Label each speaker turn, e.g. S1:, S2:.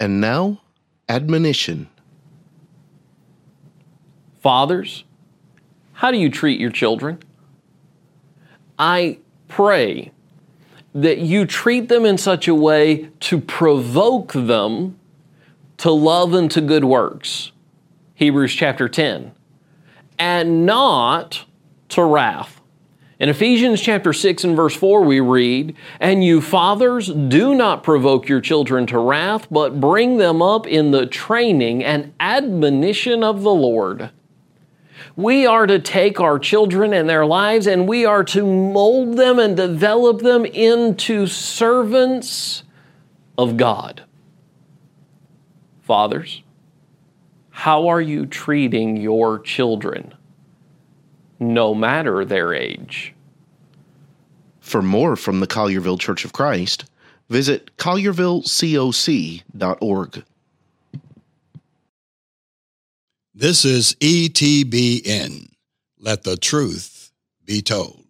S1: And now, admonition.
S2: Fathers, how do you treat your children? I pray that you treat them in such a way to provoke them to love and to good works. Hebrews chapter 10. And not to wrath. In Ephesians chapter 6 and verse 4, we read, And you fathers, do not provoke your children to wrath, but bring them up in the training and admonition of the Lord. We are to take our children and their lives and we are to mold them and develop them into servants of God. Fathers, how are you treating your children, no matter their age?
S1: For more from the Collierville Church of Christ, visit colliervillecoc.org.
S3: This is ETBN. Let the truth be told.